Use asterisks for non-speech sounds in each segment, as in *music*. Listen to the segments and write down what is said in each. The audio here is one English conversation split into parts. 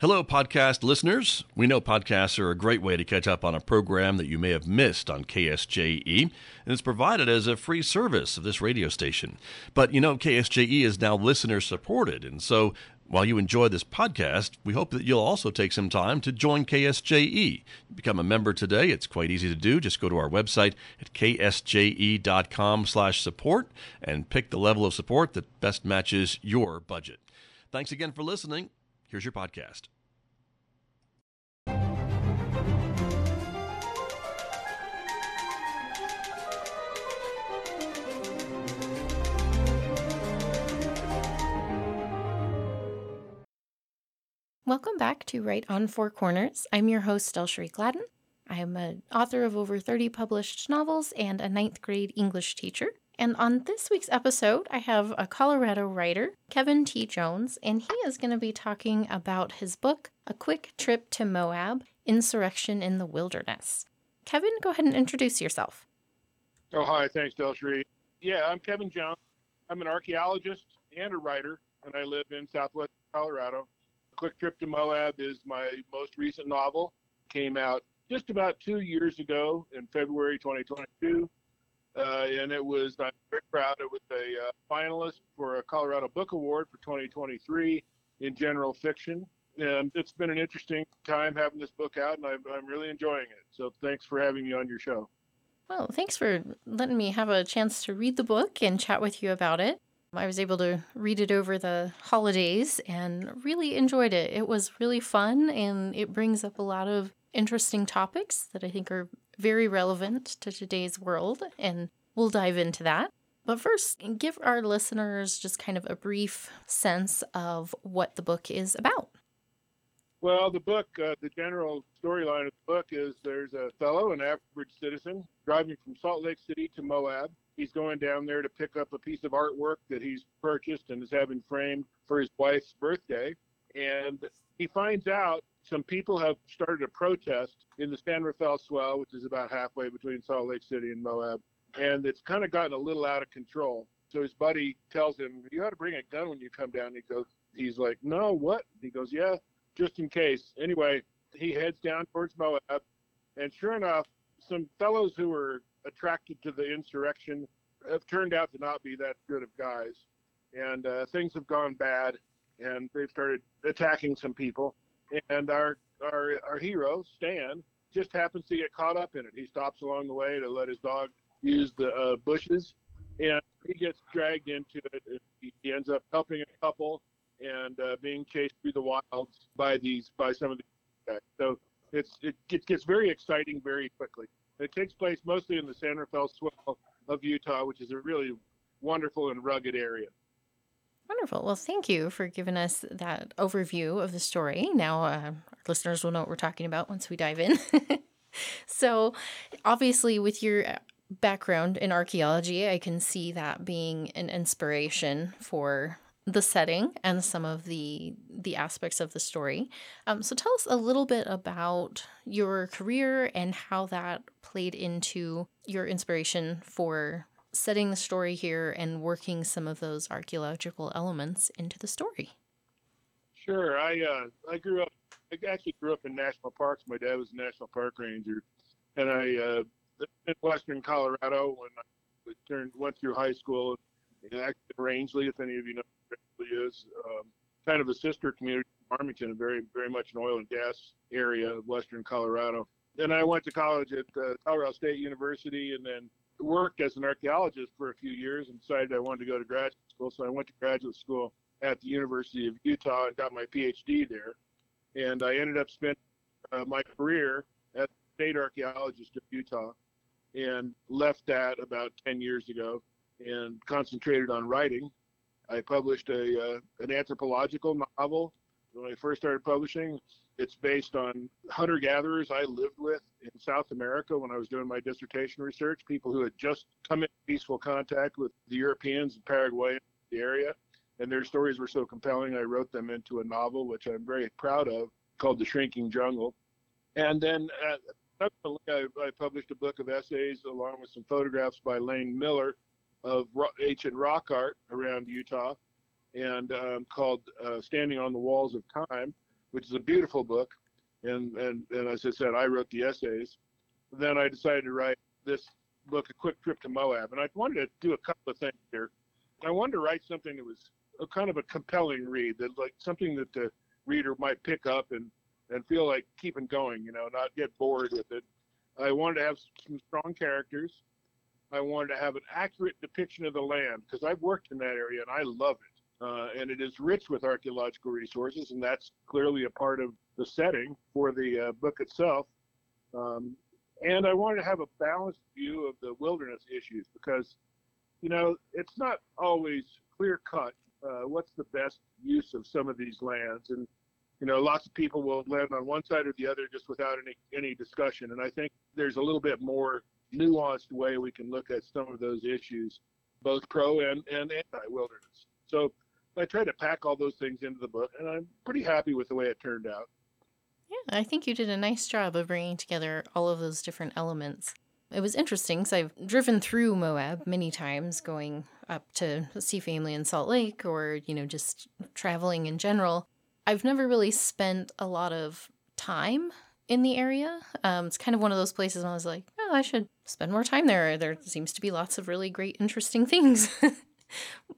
Hello, podcast listeners. We know podcasts are a great way to catch up on a program that you may have missed on KSJE, and it's provided as a free service of this radio station. But you know, KSJE is now listener supported, and so while you enjoy this podcast, we hope that you'll also take some time to join KSJE. Become a member today. It's quite easy to do. Just go to our website at ksje.com/support and pick the level of support that best matches your budget. Thanks again for listening. Here's your podcast. Welcome back to Write On Four Corners. I'm your host, DelSheree Gladden. I am an author of over 30 published novels and a ninth grade English teacher. And on this week's episode, I have a Colorado writer, Kevin T. Jones, and he is going to be talking about his book, A Quick Trip to Moab Insurrection in the Wilderness. Kevin, go ahead and introduce yourself. Oh, hi. Thanks, DelSheree. Yeah, I'm Kevin Jones. I'm an archaeologist and a writer, and I live in southwest Colorado. A Quick Trip to Moab is my most recent novel. Came out just about two years ago in February 2022 uh, and it was I'm very proud. It was a uh, finalist for a Colorado Book Award for 2023 in general fiction, and it's been an interesting time having this book out, and I'm, I'm really enjoying it. So thanks for having me on your show. Well, thanks for letting me have a chance to read the book and chat with you about it. I was able to read it over the holidays and really enjoyed it. It was really fun and it brings up a lot of interesting topics that I think are very relevant to today's world, and we'll dive into that. But first, give our listeners just kind of a brief sense of what the book is about. Well, the book, uh, the general storyline of the book is there's a fellow, an average citizen, driving from Salt Lake City to Moab. He's going down there to pick up a piece of artwork that he's purchased and is having framed for his wife's birthday. And he finds out some people have started a protest in the San Rafael Swell, which is about halfway between Salt Lake City and Moab, and it's kind of gotten a little out of control. So his buddy tells him, "You ought to bring a gun when you come down." He goes, "He's like, no, what?" He goes, "Yeah, just in case." Anyway, he heads down towards Moab, and sure enough, some fellows who were attracted to the insurrection have turned out to not be that good of guys, and uh, things have gone bad, and they've started attacking some people and our our our hero Stan just happens to get caught up in it. He stops along the way to let his dog use the uh, bushes, and he gets dragged into it. He ends up helping a couple and uh, being chased through the wilds by these by some of these guys. So it's it gets, gets very exciting very quickly. It takes place mostly in the San Rafael Swell of Utah, which is a really wonderful and rugged area. Wonderful. Well, thank you for giving us that overview of the story. Now, uh, our listeners will know what we're talking about once we dive in. *laughs* so, obviously, with your uh, background in archaeology, I can see that being an inspiration for the setting and some of the the aspects of the story. Um, so, tell us a little bit about your career and how that played into your inspiration for setting the story here and working some of those archaeological elements into the story. Sure. I uh, I grew up. I actually grew up in national parks. My dad was a national park ranger, and I uh, in western Colorado when I turned went through high school. Actually, Rangeley, if any of you know Rangeley is, um, kind of a sister community to Farmington, very very much an oil and gas area of western Colorado. Then I went to college at uh, Colorado State University, and then worked as an archaeologist for a few years and decided I wanted to go to graduate school. So I went to graduate school at the University of Utah and got my PhD there. And I ended up spending uh, my career as state archaeologist of Utah and left that about 10 years ago and concentrated on writing. I published a uh, an anthropological novel when I first started publishing. It's based on hunter gatherers I lived with in South America when I was doing my dissertation research, people who had just come in peaceful contact with the Europeans and Paraguay in the area. And their stories were so compelling, I wrote them into a novel, which I'm very proud of, called The Shrinking Jungle. And then uh, I, I published a book of essays along with some photographs by Lane Miller of ancient rock art around Utah and um, called uh, Standing on the Walls of Time which is a beautiful book. And, and, and as I said, I wrote the essays. Then I decided to write this book, A Quick Trip to Moab. And I wanted to do a couple of things here. I wanted to write something that was a kind of a compelling read, that like something that the reader might pick up and, and feel like keeping going, you know, not get bored with it. I wanted to have some strong characters. I wanted to have an accurate depiction of the land because I've worked in that area and I love it. Uh, and it is rich with archaeological resources, and that's clearly a part of the setting for the uh, book itself. Um, and I wanted to have a balanced view of the wilderness issues because, you know, it's not always clear cut uh, what's the best use of some of these lands. And, you know, lots of people will land on one side or the other just without any, any discussion. And I think there's a little bit more nuanced way we can look at some of those issues, both pro and, and anti wilderness. So I tried to pack all those things into the book, and I'm pretty happy with the way it turned out. Yeah, I think you did a nice job of bringing together all of those different elements. It was interesting because I've driven through Moab many times, going up to see family in Salt Lake or, you know, just traveling in general. I've never really spent a lot of time in the area. Um, it's kind of one of those places I was like, oh, I should spend more time there. There seems to be lots of really great, interesting *laughs* things.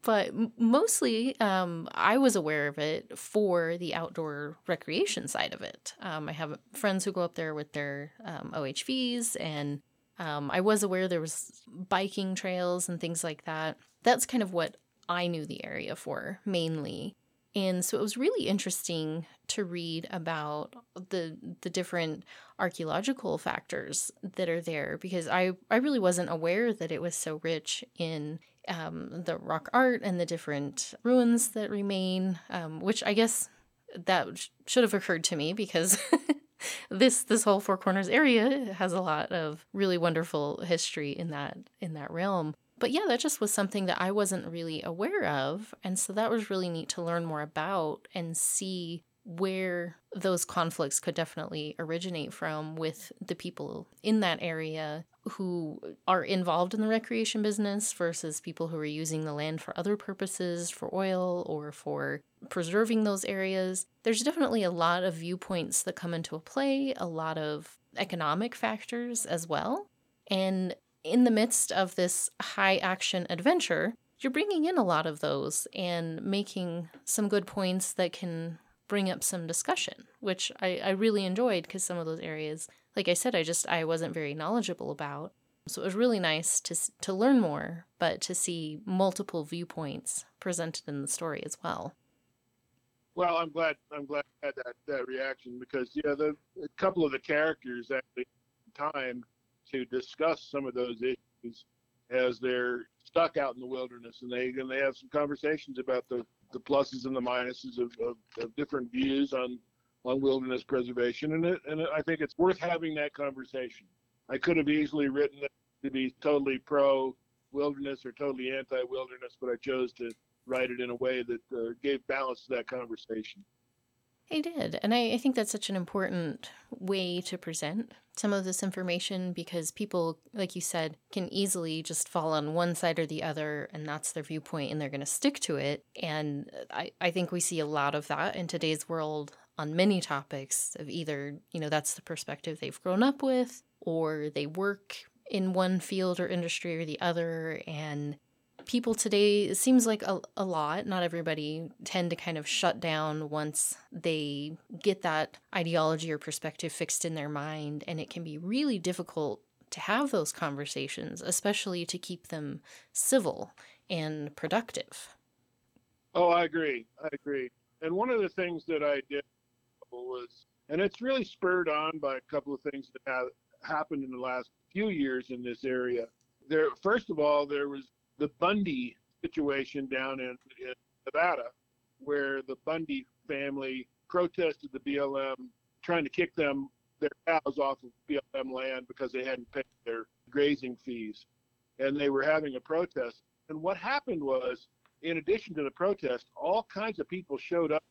But mostly um, I was aware of it for the outdoor recreation side of it. Um, I have friends who go up there with their um, OHVs, and um, I was aware there was biking trails and things like that. That's kind of what I knew the area for mainly. And so it was really interesting to read about the the different archaeological factors that are there because I, I really wasn't aware that it was so rich in um, the rock art and the different ruins that remain, um, which I guess that sh- should have occurred to me because *laughs* this this whole Four Corners area has a lot of really wonderful history in that in that realm but yeah, that just was something that I wasn't really aware of. And so that was really neat to learn more about and see where those conflicts could definitely originate from with the people in that area who are involved in the recreation business versus people who are using the land for other purposes, for oil or for preserving those areas. There's definitely a lot of viewpoints that come into play, a lot of economic factors as well. And in the midst of this high action adventure, you're bringing in a lot of those and making some good points that can bring up some discussion, which I, I really enjoyed because some of those areas, like I said, I just I wasn't very knowledgeable about. So it was really nice to to learn more, but to see multiple viewpoints presented in the story as well. Well, I'm glad I'm glad I had that, that reaction because yeah, the a couple of the characters actually time to discuss some of those issues as they're stuck out in the wilderness, and they and they have some conversations about the, the pluses and the minuses of, of, of different views on on wilderness preservation, and it, and I think it's worth having that conversation. I could have easily written it to be totally pro wilderness or totally anti wilderness, but I chose to write it in a way that uh, gave balance to that conversation. I did. And I, I, think that's such an important way to present some of this information because people, like you said, can easily just fall on one side or the other, and that's their viewpoint, and they're going to stick to it. And I, I think we see a lot of that in today's world on many topics of either, you know, that's the perspective they've grown up with, or they work in one field or industry or the other, and people today it seems like a, a lot not everybody tend to kind of shut down once they get that ideology or perspective fixed in their mind. And it can be really difficult to have those conversations especially to keep them civil and productive. Oh i agree. I agree. And one of the things that i did was and it's really spurred on by a couple of things that have happened in the last few years in this area. There first of all there was the Bundy situation down in, in Nevada, where the Bundy family protested the BLM, trying to kick them their cows off of BLM land because they hadn't paid their grazing fees, and they were having a protest. And what happened was, in addition to the protest, all kinds of people showed up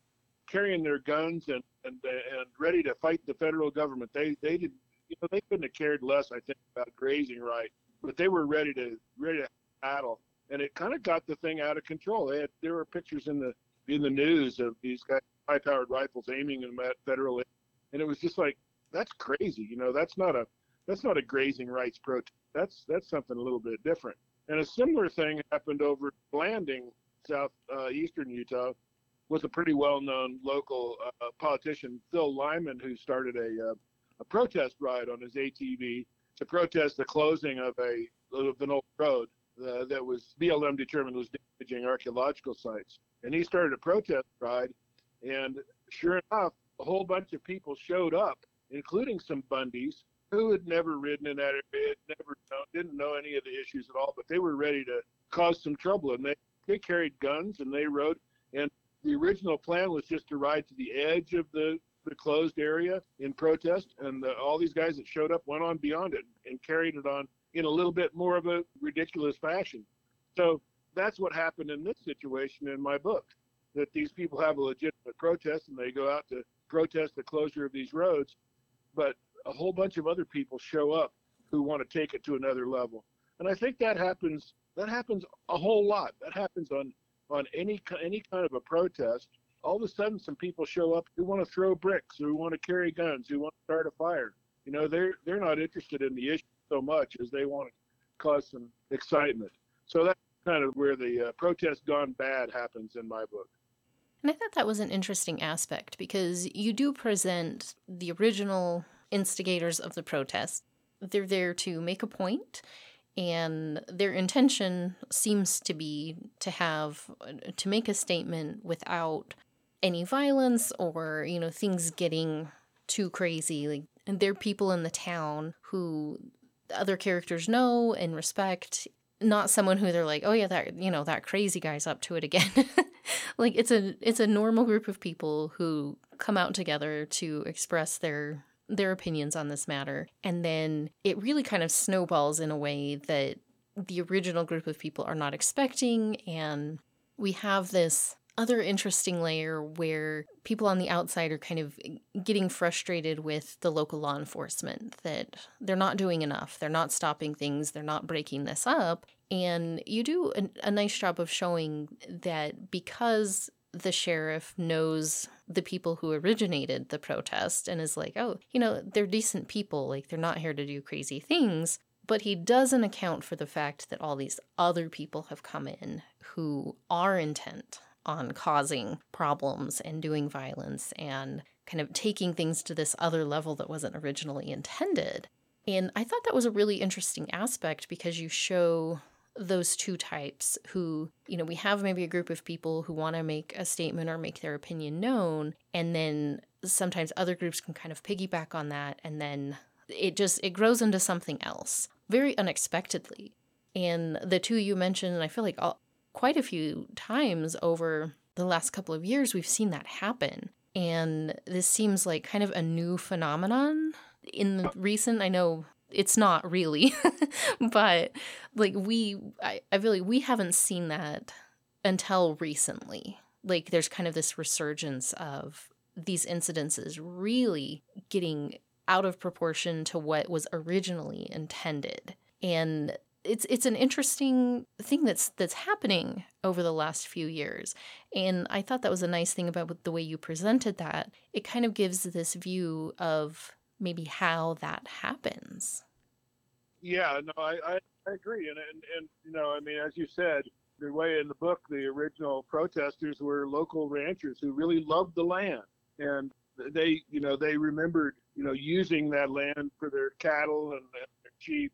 carrying their guns and and, and ready to fight the federal government. They they did you know they couldn't have cared less I think about grazing right, but they were ready to ready to battle, and it kind of got the thing out of control. They had, there were pictures in the in the news of these guys high-powered rifles aiming them at federal, and it was just like that's crazy. You know, that's not a that's not a grazing rights protest. That's that's something a little bit different. And a similar thing happened over Blanding, south uh, eastern Utah, with a pretty well-known local uh, politician, Phil Lyman, who started a uh, a protest ride on his ATV to protest the closing of a of an old road uh, that was BLM determined was damaging archaeological sites. And he started a protest ride, and sure enough, a whole bunch of people showed up, including some Bundys who had never ridden in that area, never known, didn't know any of the issues at all, but they were ready to cause some trouble. And they, they carried guns and they rode. And the original plan was just to ride to the edge of the, the closed area in protest. And the, all these guys that showed up went on beyond it and carried it on in a little bit more of a ridiculous fashion. So that's what happened in this situation in my book that these people have a legitimate protest and they go out to protest the closure of these roads. But a whole bunch of other people show up who want to take it to another level. And I think that happens that happens a whole lot. That happens on on any any kind of a protest. All of a sudden, some people show up who want to throw bricks, who want to carry guns, who want to start a fire. You know, they're they're not interested in the issue so much as they want to cause some excitement. So that's kind of where the uh, protest gone bad happens in my book. And I thought that was an interesting aspect because you do present the original instigators of the protest. They're there to make a point, and their intention seems to be to have to make a statement without any violence or you know things getting too crazy. Like, and they're people in the town who other characters know and respect not someone who they're like, oh yeah, that you know that crazy guy's up to it again. *laughs* like it's a it's a normal group of people who come out together to express their their opinions on this matter. And then it really kind of snowballs in a way that the original group of people are not expecting. And we have this other interesting layer where people on the outside are kind of getting frustrated with the local law enforcement that they're not doing enough, they're not stopping things, they're not breaking this up. And you do a, a nice job of showing that because the sheriff knows the people who originated the protest and is like, oh, you know, they're decent people. Like, they're not here to do crazy things. But he doesn't account for the fact that all these other people have come in who are intent on causing problems and doing violence and kind of taking things to this other level that wasn't originally intended. And I thought that was a really interesting aspect because you show those two types who, you know, we have maybe a group of people who want to make a statement or make their opinion known, and then sometimes other groups can kind of piggyback on that, and then it just it grows into something else very unexpectedly. And the two you mentioned, I feel like all, quite a few times over the last couple of years, we've seen that happen. And this seems like kind of a new phenomenon in the recent, I know it's not really *laughs* but like we I, I really we haven't seen that until recently. Like there's kind of this resurgence of these incidences really getting out of proportion to what was originally intended. And it's it's an interesting thing that's that's happening over the last few years. And i thought that was a nice thing about the way you presented that. It kind of gives this view of maybe how that happens. Yeah, no, I, I, I agree. And, and, and, you know, I mean, as you said, the way in the book, the original protesters were local ranchers who really loved the land. And they, you know, they remembered, you know, using that land for their cattle and, and their sheep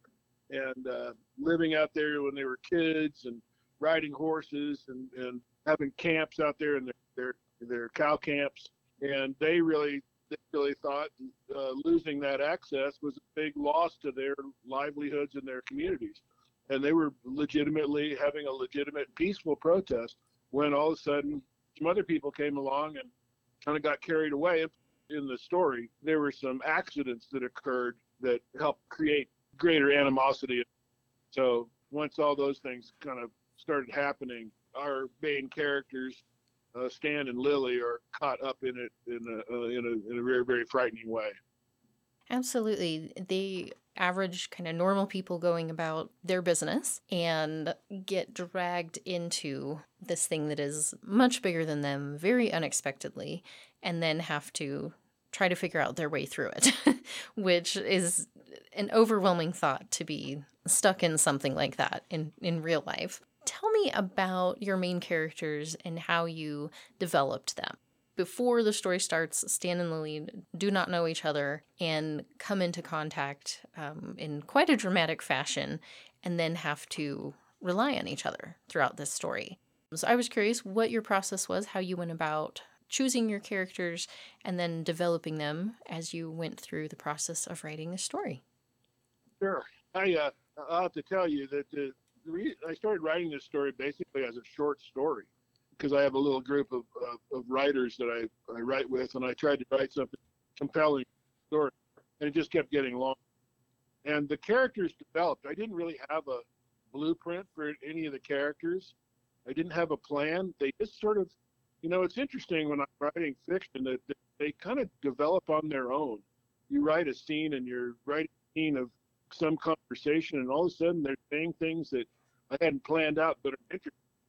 and uh, living out there when they were kids and riding horses and, and having camps out there in their, their, their cow camps. And they really they really thought uh, losing that access was a big loss to their livelihoods and their communities. And they were legitimately having a legitimate peaceful protest when all of a sudden some other people came along and kind of got carried away. In the story, there were some accidents that occurred that helped create greater animosity. So once all those things kind of started happening, our main characters uh, Stan and Lily are caught up in it in a, uh, in a in a very very frightening way. Absolutely, The average kind of normal people going about their business and get dragged into this thing that is much bigger than them very unexpectedly and then have to try to figure out their way through it, *laughs* which is an overwhelming thought to be stuck in something like that in, in real life. Tell me about your main characters and how you developed them. Before the story starts, Stan and Lily do not know each other and come into contact um, in quite a dramatic fashion and then have to rely on each other throughout this story. So I was curious what your process was, how you went about choosing your characters and then developing them as you went through the process of writing the story. Sure. I uh, I'll have to tell you that the, the re- I started writing this story basically as a short story because I have a little group of, of, of, writers that I, I write with, and I tried to write something compelling story, and it just kept getting long. And the characters developed. I didn't really have a blueprint for any of the characters. I didn't have a plan. They just sort of you know, it's interesting when I'm writing fiction that they kind of develop on their own. You write a scene and you're writing a scene of some conversation, and all of a sudden they're saying things that I hadn't planned out but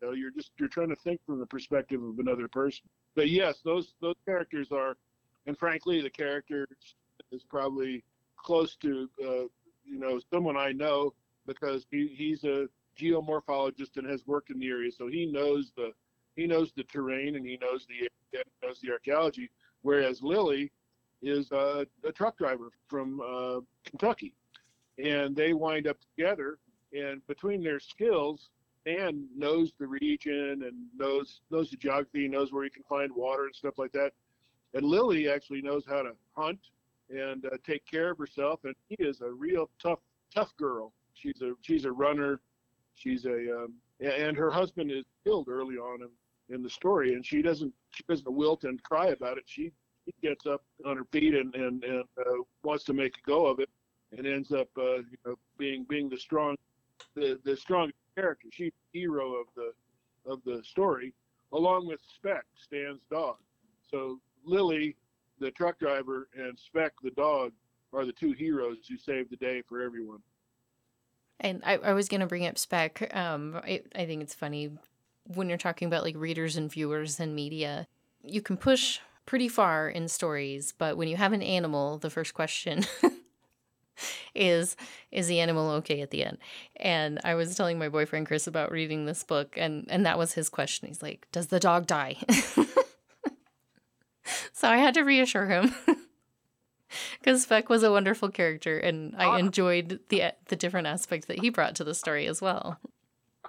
you're just you're trying to think from the perspective of another person. But yes, those those characters are, and frankly, the character is probably close to uh, you know someone I know because he, he's a geomorphologist and has worked in the area, so he knows the he knows the terrain and he knows the he knows the archaeology. Whereas Lily is a, a truck driver from uh, Kentucky, and they wind up together. And between their skills, Dan knows the region and knows knows the geography, knows where he can find water and stuff like that. And Lily actually knows how to hunt and uh, take care of herself. And he is a real tough tough girl. She's a she's a runner. She's a um, and her husband is killed early on in in the story, and she doesn't she doesn't wilt and cry about it. She, she gets up on her feet and and, and uh, wants to make a go of it, and ends up uh, you know being being the strong the the strong character. She's the hero of the of the story, along with Speck, Stan's dog. So Lily, the truck driver, and Speck, the dog, are the two heroes who save the day for everyone. And I, I was going to bring up Speck. Um, I, I think it's funny when you're talking about like readers and viewers and media, you can push pretty far in stories, but when you have an animal, the first question *laughs* is is the animal okay at the end? And I was telling my boyfriend Chris about reading this book and and that was his question. He's like, "Does the dog die?" *laughs* so I had to reassure him. *laughs* Because Speck was a wonderful character, and I ah. enjoyed the the different aspects that he brought to the story as well.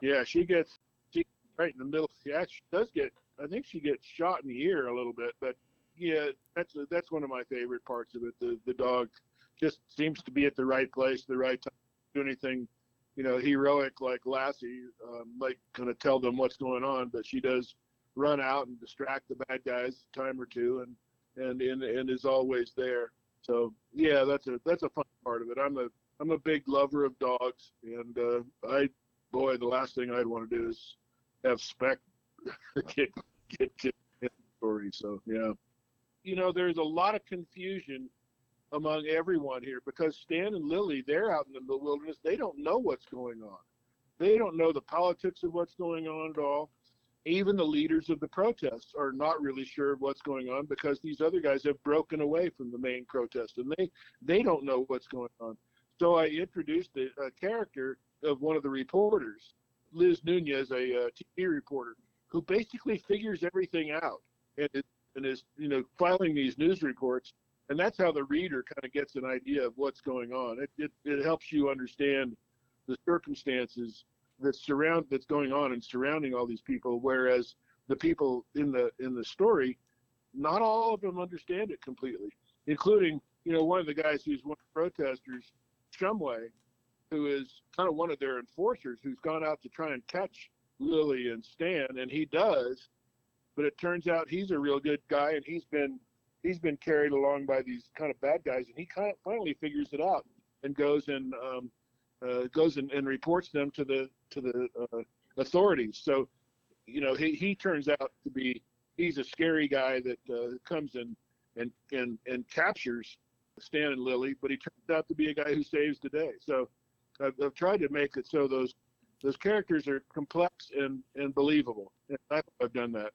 Yeah, she gets she right in the middle. She actually does get. I think she gets shot in the ear a little bit, but yeah, that's that's one of my favorite parts of it. The the dog just seems to be at the right place, the right time, do anything, you know, heroic like Lassie, um, like kind of tell them what's going on, but she does run out and distract the bad guys a time or two, and and and, and is always there. So yeah, that's a that's a fun part of it. I'm a I'm a big lover of dogs, and uh, I boy, the last thing I'd want to do is have Speck *laughs* get get get story. So yeah, you know, there's a lot of confusion among everyone here because Stan and Lily, they're out in the wilderness. They don't know what's going on. They don't know the politics of what's going on at all. Even the leaders of the protests are not really sure of what's going on because these other guys have broken away from the main protest and they they don't know what's going on. So I introduced a, a character of one of the reporters Liz Nunez, a uh, TV reporter, who basically figures everything out and is, and is you know filing these news reports, and that's how the reader kind of gets an idea of what's going on. It, it it helps you understand the circumstances that surround that's going on and surrounding all these people, whereas the people in the in the story, not all of them understand it completely, including you know one of the guys who's one of the protesters, Shumway, who is kind of one of their enforcers who's gone out to try and catch Lily and Stan, and he does. But it turns out he's a real good guy, and he's been he's been carried along by these kind of bad guys, and he kind of finally figures it out and goes and um, uh, goes and, and, reports them to the to the uh, authorities. So, you know, he, he turns out to be he's a scary guy that uh, comes and and and and captures Stan and Lily, but he turns out to be a guy who saves the day. So I've, I've tried to make it so those those characters are complex and, and believable. And I've done that.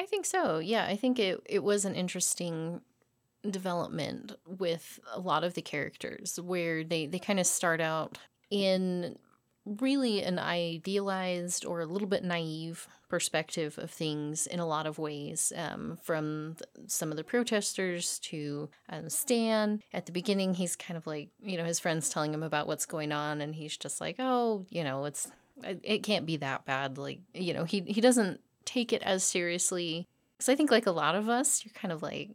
I think so. Yeah, I think it it was an interesting development with a lot of the characters where they they kind of start out in really an idealized or a little bit naive perspective of things in a lot of ways um, from some of the protesters to um, stan at the beginning he's kind of like you know his friends telling him about what's going on and he's just like oh you know it's it can't be that bad like you know he he doesn't take it as seriously because i think like a lot of us you're kind of like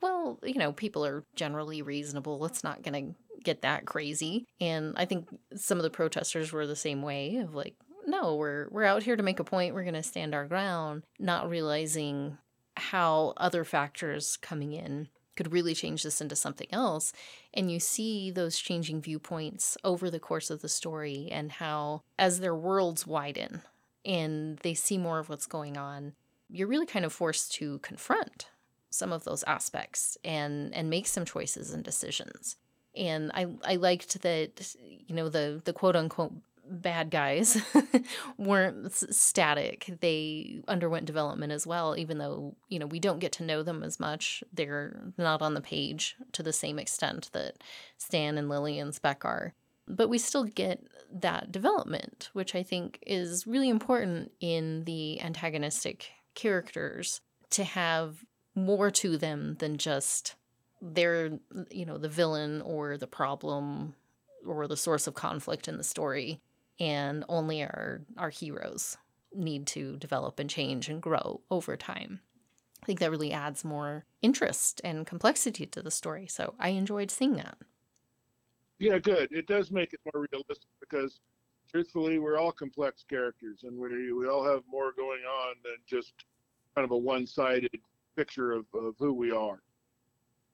well you know people are generally reasonable it's not going to get that crazy. And I think some of the protesters were the same way of like, no, we're we're out here to make a point. We're going to stand our ground, not realizing how other factors coming in could really change this into something else. And you see those changing viewpoints over the course of the story and how as their worlds widen and they see more of what's going on, you're really kind of forced to confront some of those aspects and and make some choices and decisions and I I liked that you know the the quote unquote bad guys *laughs* weren't static. They underwent development as well, even though you know we don't get to know them as much. They're not on the page to the same extent that Stan and Lily and Speck are. But we still get that development, which I think is really important in the antagonistic characters to have more to them than just they're you know the villain or the problem or the source of conflict in the story. And only our our heroes need to develop and change and grow over time. I think that really adds more interest and complexity to the story. So i enjoyed seeing that yeah good it does make it more realistic because truthfully we're all complex characters and we, we all have more going on than just kind of a one-sided picture of, of who we are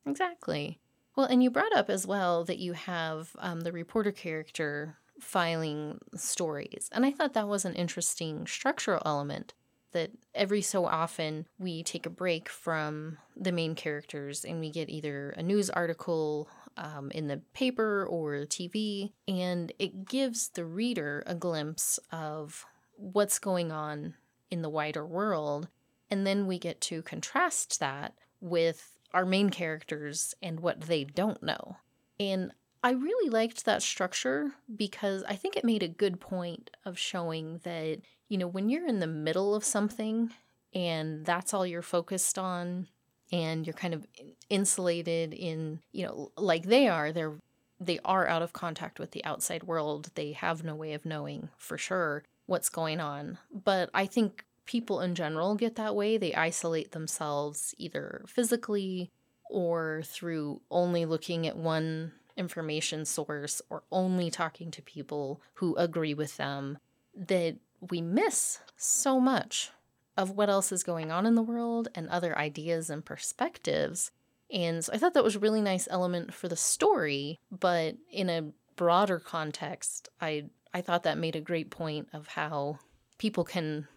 Exactly. Well, and you brought up as well that you have um, the reporter character filing stories. And I thought that was an interesting structural element that every so often we take a break from the main characters and we get either a news article um, in the paper or TV, and it gives the reader a glimpse of what's going on in the wider world. And then we get to contrast that with our main characters and what they don't know. And I really liked that structure because I think it made a good point of showing that, you know, when you're in the middle of something and that's all you're focused on and you're kind of insulated in, you know, like they are, they're they are out of contact with the outside world. They have no way of knowing for sure what's going on. But I think people in general get that way. They isolate themselves either physically or through only looking at one information source or only talking to people who agree with them that we miss so much of what else is going on in the world and other ideas and perspectives. And so I thought that was a really nice element for the story, but in a broader context, I I thought that made a great point of how people can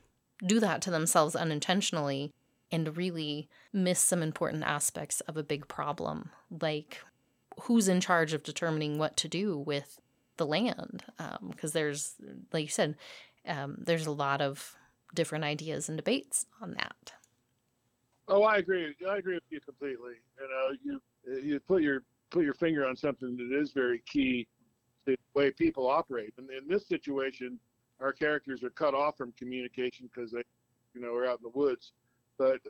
do that to themselves unintentionally and really miss some important aspects of a big problem, like who's in charge of determining what to do with the land. Because um, there's, like you said, um, there's a lot of different ideas and debates on that. Oh, I agree. I agree with you completely. You know, you you put your put your finger on something that is very key to the way people operate. And in this situation, our characters are cut off from communication because they, you know, are out in the woods. But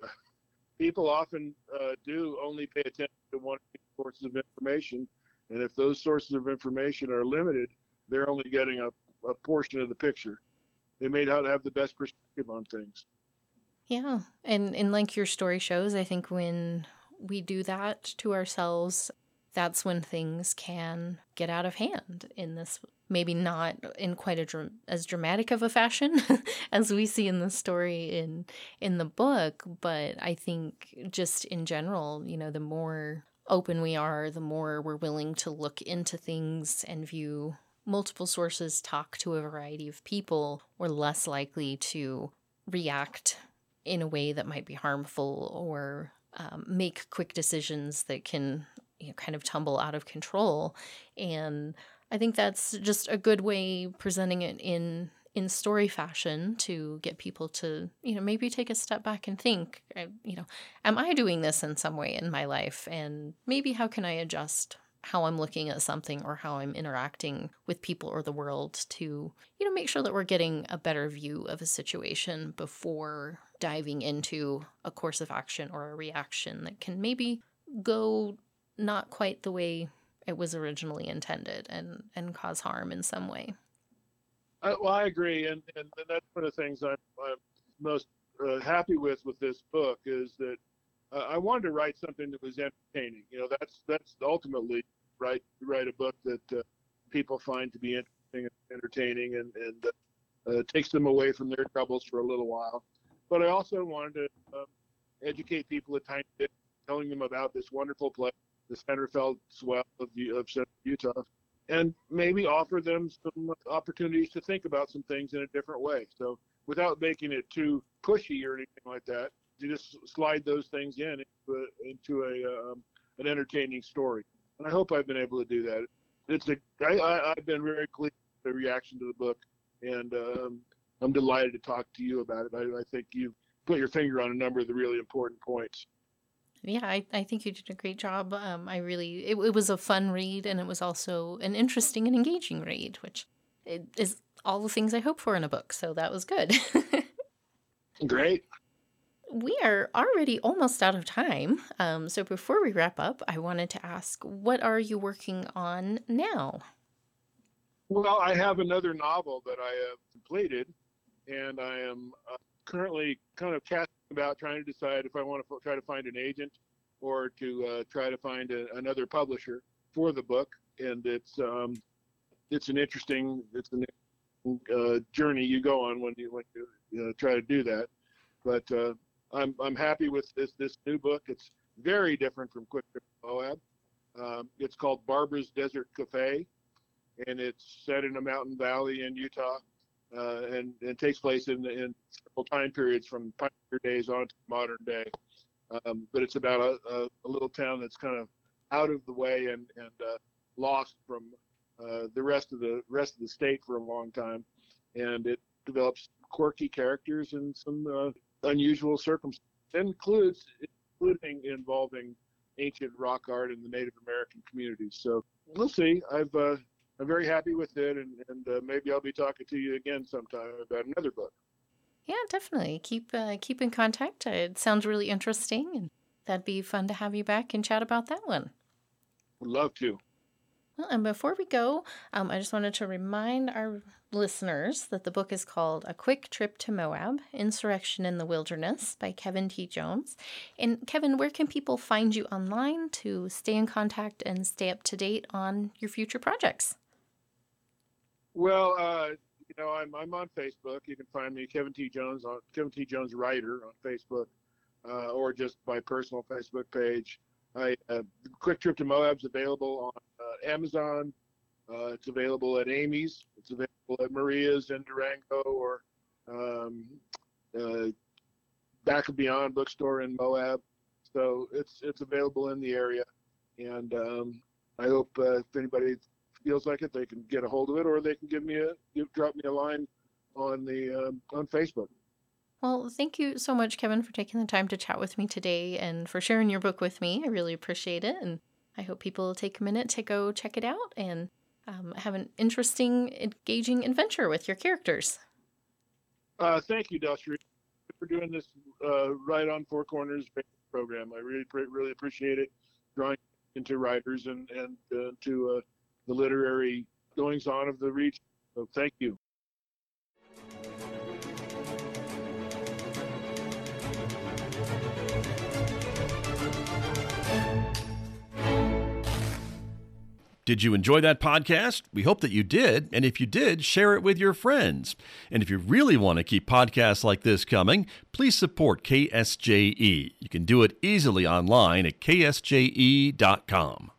people often uh, do only pay attention to one sources of information, and if those sources of information are limited, they're only getting a, a portion of the picture. They may not have the best perspective on things. Yeah, and and like your story shows, I think when we do that to ourselves, that's when things can get out of hand in this maybe not in quite a dr- as dramatic of a fashion *laughs* as we see in the story in in the book but i think just in general you know the more open we are the more we're willing to look into things and view multiple sources talk to a variety of people we're less likely to react in a way that might be harmful or um, make quick decisions that can you know, kind of tumble out of control. And I think that's just a good way presenting it in in story fashion to get people to you know maybe take a step back and think uh, you know am i doing this in some way in my life and maybe how can i adjust how i'm looking at something or how i'm interacting with people or the world to you know make sure that we're getting a better view of a situation before diving into a course of action or a reaction that can maybe go not quite the way it was originally intended and and cause harm in some way. I, well, I agree, and, and, and that's one of the things I'm, I'm most uh, happy with with this book is that uh, I wanted to write something that was entertaining. You know, that's that's ultimately write write a book that uh, people find to be interesting and entertaining, and and uh, takes them away from their troubles for a little while. But I also wanted to um, educate people a tiny bit, telling them about this wonderful place the Centerville swell of, of Utah, and maybe offer them some opportunities to think about some things in a different way. So without making it too pushy or anything like that, you just slide those things in into a, into a um, an entertaining story. And I hope I've been able to do that. It's a I, I, I've been very pleased with the reaction to the book, and um, I'm delighted to talk to you about it. I, I think you've put your finger on a number of the really important points. Yeah, I, I think you did a great job. Um, I really, it, it was a fun read and it was also an interesting and engaging read, which is all the things I hope for in a book. So that was good. *laughs* great. We are already almost out of time. Um, so before we wrap up, I wanted to ask what are you working on now? Well, I have another novel that I have completed, and I am uh, currently kind of casting about trying to decide if I want to f- try to find an agent or to uh, try to find a, another publisher for the book. And it's um, it's an interesting it's an uh, journey you go on when you when you uh, try to do that. But uh, I'm I'm happy with this this new book. It's very different from Quick Trip Moab. Um, it's called Barbara's Desert Cafe, and it's set in a mountain valley in Utah uh, and, and takes place in, in several time periods from pioneer days on to modern day. Um, but it's about a, a, a, little town that's kind of out of the way and, and uh, lost from uh, the rest of the rest of the state for a long time, and it develops quirky characters and some uh, unusual circumstances. Includes including involving ancient rock art in the Native American communities. So we'll see. I've uh, I'm very happy with it, and, and uh, maybe I'll be talking to you again sometime about another book. Yeah, definitely. Keep uh, keep in contact. It sounds really interesting, and that'd be fun to have you back and chat about that one. Would love to. Well, and before we go, um, I just wanted to remind our listeners that the book is called A Quick Trip to Moab Insurrection in the Wilderness by Kevin T. Jones. And Kevin, where can people find you online to stay in contact and stay up to date on your future projects? Well, uh, you know, I'm I'm on Facebook. You can find me Kevin T Jones on Kevin T Jones Writer on Facebook, uh, or just my personal Facebook page. I uh, Quick Trip to Moab's available on uh, Amazon. Uh, it's available at Amy's. It's available at Maria's in Durango or um, uh, Back of Beyond bookstore in Moab. So it's it's available in the area, and um, I hope if anybody feels like it, they can get a hold of it, or they can give me a give, drop me a line on the um, on Facebook. Well, thank you so much, Kevin, for taking the time to chat with me today and for sharing your book with me. I really appreciate it, and I hope people take a minute to go check it out and um, have an interesting, engaging adventure with your characters. Uh, thank you, Dusty, for doing this uh, Write On Four Corners program. I really, really appreciate it, drawing into writers and and uh, to uh, the literary goings on of the region. So thank you. Did you enjoy that podcast? We hope that you did. And if you did, share it with your friends. And if you really want to keep podcasts like this coming, please support KSJE. You can do it easily online at ksje.com.